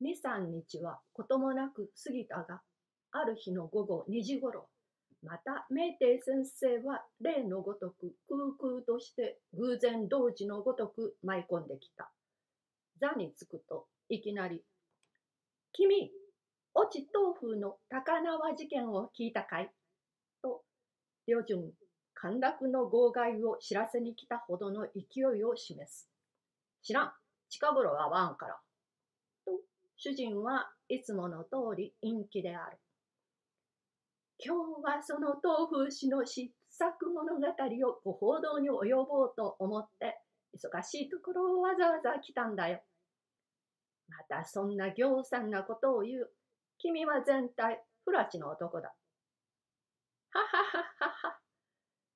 二三日はこともなく過ぎたが、ある日の午後2時ごろ、また明帝先生は例のごとく空々として偶然同時のごとく舞い込んできた。座に着くといきなり、君、越智東風の高輪事件を聞いたかい？と、両順、陥落の号外を知らせに来たほどの勢いを示す。知らん、近頃はわんから。主人はいつもの通り陰気である。今日はその東風氏の失作物語をご報道に及ぼうと思って忙しいところをわざわざ来たんだよ。またそんな行産なことを言う。君は全体フラチの男だ。ははははは。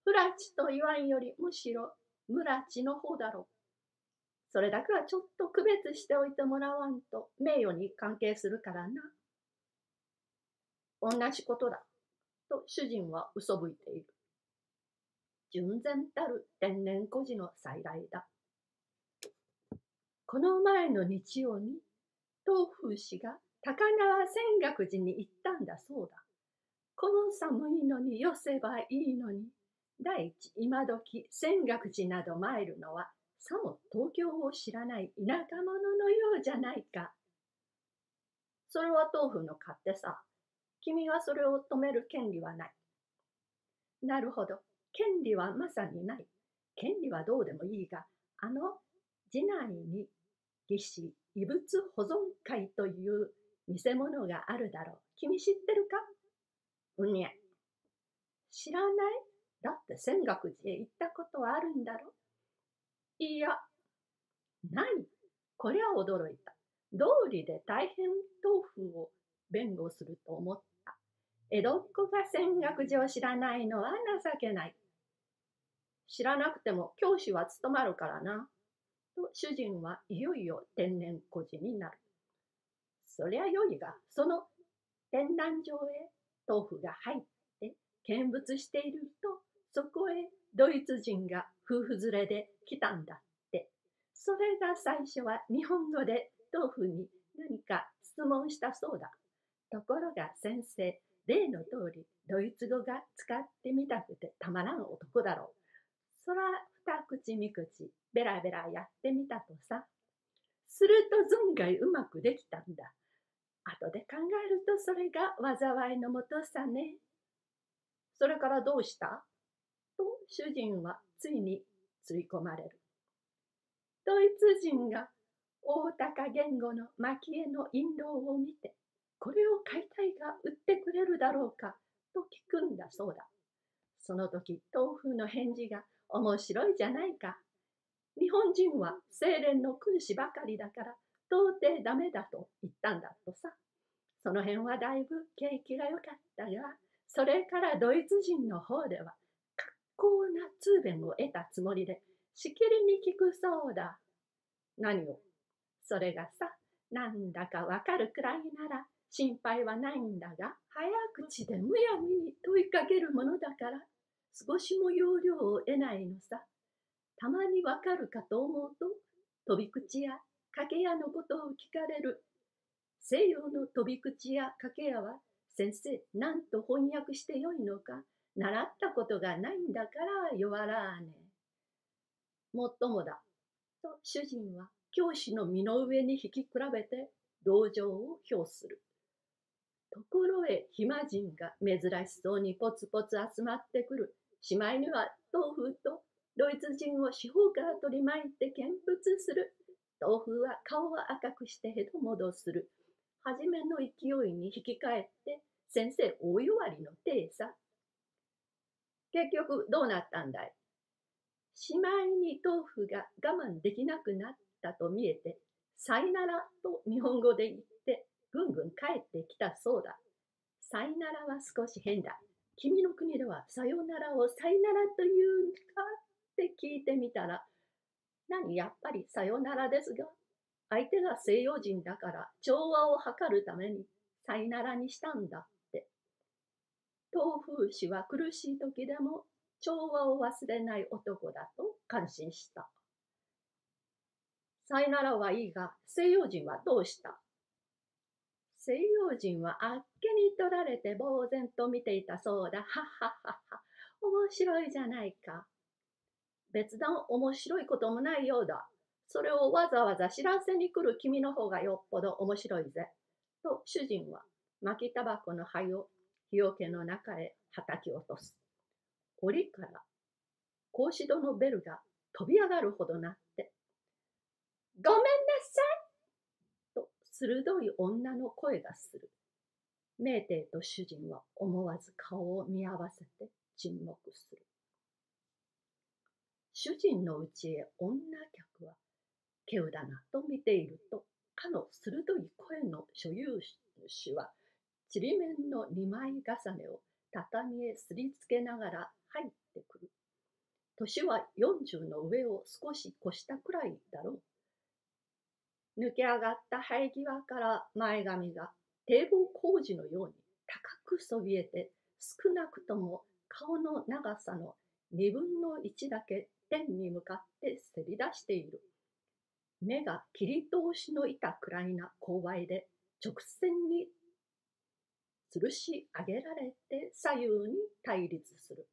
フラチと言わんよりむしろムラチの方だろう。それだけはちょっと区別しておいてもらわんと名誉に関係するからな。同じことだ。と主人は嘘吹いている。純然たる天然孤児の再来だ。この前の日曜に、東風氏が高輪仙岳寺に行ったんだそうだ。この寒いのによせばいいのに、第一今時仙岳寺など参るのは、さも東京を知らない田舎者のようじゃないか。それは豆腐の勝手さ。君はそれを止める権利はない。なるほど。権利はまさにない。権利はどうでもいいが、あの寺内に義士異物保存会という見せ物があるだろう。君知ってるか？うにゃ。知らない？だって仙岳寺へ行ったことはあるんだろいや。何？こりゃ驚いた。道理で大変豆腐を弁護すると思った江戸っ子が戦学寺を知らないのは情けない。知らなくても教師は務まるからな。と主人はいよいよ天然孤児になる。そりゃよいが、その展覧場へ豆腐が入って見物していると、そこへドイツ人が夫婦連れで来たんだって。それが最初は日本語で豆腐に何か質問したそうだ。ところが先生、例の通り、ドイツ語が使ってみたくてたまらん男だろう。そら、二口三口、ベラベラやってみたとさ。すると存外うまくできたんだ。後で考えるとそれが災いのもとさね。それからどうした？と主人はついについ込まれる。ドイツ人が大高言語の蒔絵の印籠を見てこれを買いたいが売ってくれるだろうかと聞くんだそうだ。その時、豆腐の返事が面白いじゃないか。日本人は精錬の君子ばかりだから到底ダメだと言ったんだとさ。その辺はだいぶ景気が良かったが、それからドイツ人の方では格好な通弁を得たつもりでしきりに聞くそうだ。何を？それがさ、なんだかわかるくらいなら心配はないんだが、早口でむやみに問いかけるものだから、少しも要領を得ないのさ。たまにわかるかと思うと、飛び口や掛け屋のことを聞かれる。西洋の飛び口や掛け屋は、先生、なんと翻訳してよいのか、習ったことがないんだから弱らね。もっともだ。と主人は教師の身の上に引き比べて同情を表する。ところへ暇人が珍しそうにポツポツ集まってくる。しまいには豆腐とドイツ人を四方から取り巻いて見物する。豆腐は顔は赤くしてへどもどする。はじめの勢いに引き返って先生大弱りの手さ。結局どうなったんだい？しまいに豆腐が我慢できなくなったと見えて、さいならと日本語で言ってぐんぐん帰ってきたそうだ。さいならは少し変だ。君の国ではさよならをさいならと言うかって聞いてみたら、何やっぱりさよならですが、相手が西洋人だから調和を図るためにさいならにしたんだ。東風氏は苦しい時でも調和を忘れない男だと感心した。さいならはいいが、西洋人はどうした？西洋人はあっけに取られて呆然と見ていたそうだ。はっはっはっは。面白いじゃないか。別段面白いこともないようだ。それをわざわざ知らせに来る君の方がよっぽど面白いぜ。と主人は巻きタバコの灰を日よけの中へはたき落とす。檻から格子戸のベルが飛び上がるほどなって、ごめんなさいと鋭い女の声がする。メーテイと主人は思わず顔を見合わせて沈黙する。主人のうちへ女客は、けうだなと見ていると、かの鋭い声の所有主は、ちりめんの二枚重ねを畳へすりつけながら入ってくる。年は40の上を少し越したくらいだろう。抜け上がった生え際から前髪が堤防工事のように高くそびえて少なくとも顔の長さの二分の一だけ天に向かってせり出している。目が切り通しの板くらいな勾配で直線に吊るし上げられて左右に対立する。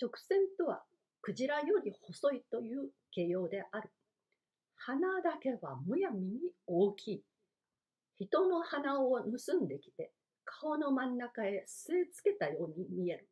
直線とはクジラより細いという形容である。鼻だけはむやみに大きい。人の鼻を盗んできて顔の真ん中へ据え付けたように見える。